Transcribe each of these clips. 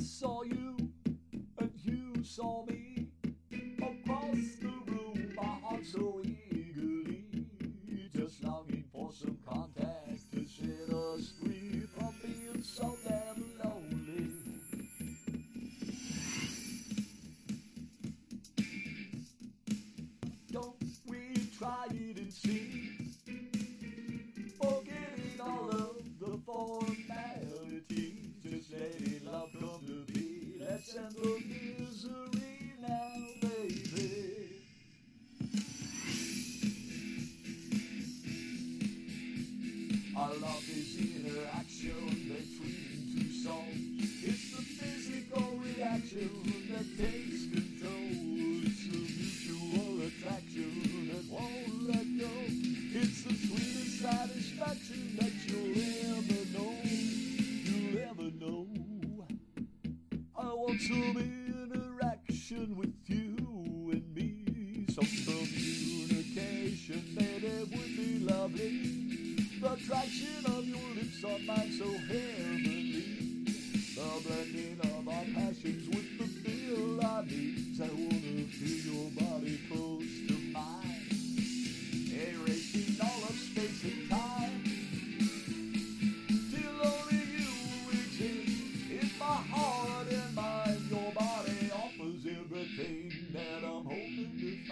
saw you and you saw me across the room. My heart so eagerly, just longing for some contact to set us free from being so damn lonely. Don't we try end the misery now, baby. Our love is interaction between two souls. It's the physical reaction that takes want some interaction with you and me. Some communication, baby, would be lovely. The attraction of your lips on mine so heavenly. Relax.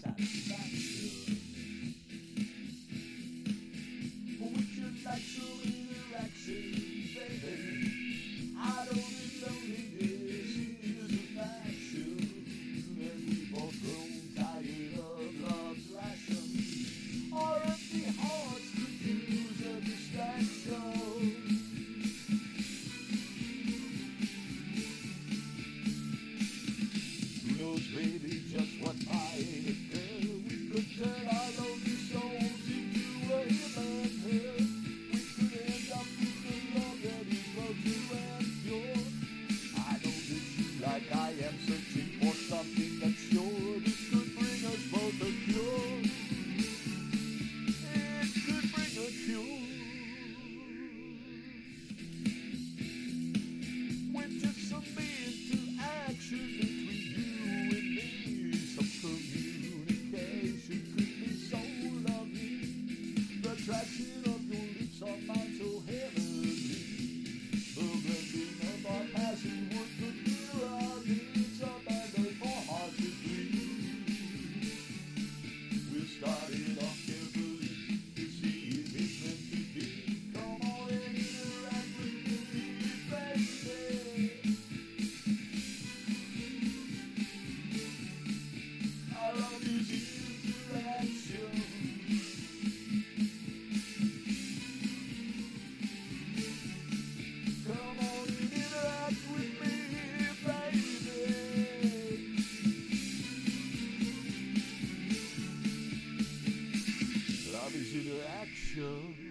Satisfaction. others into action.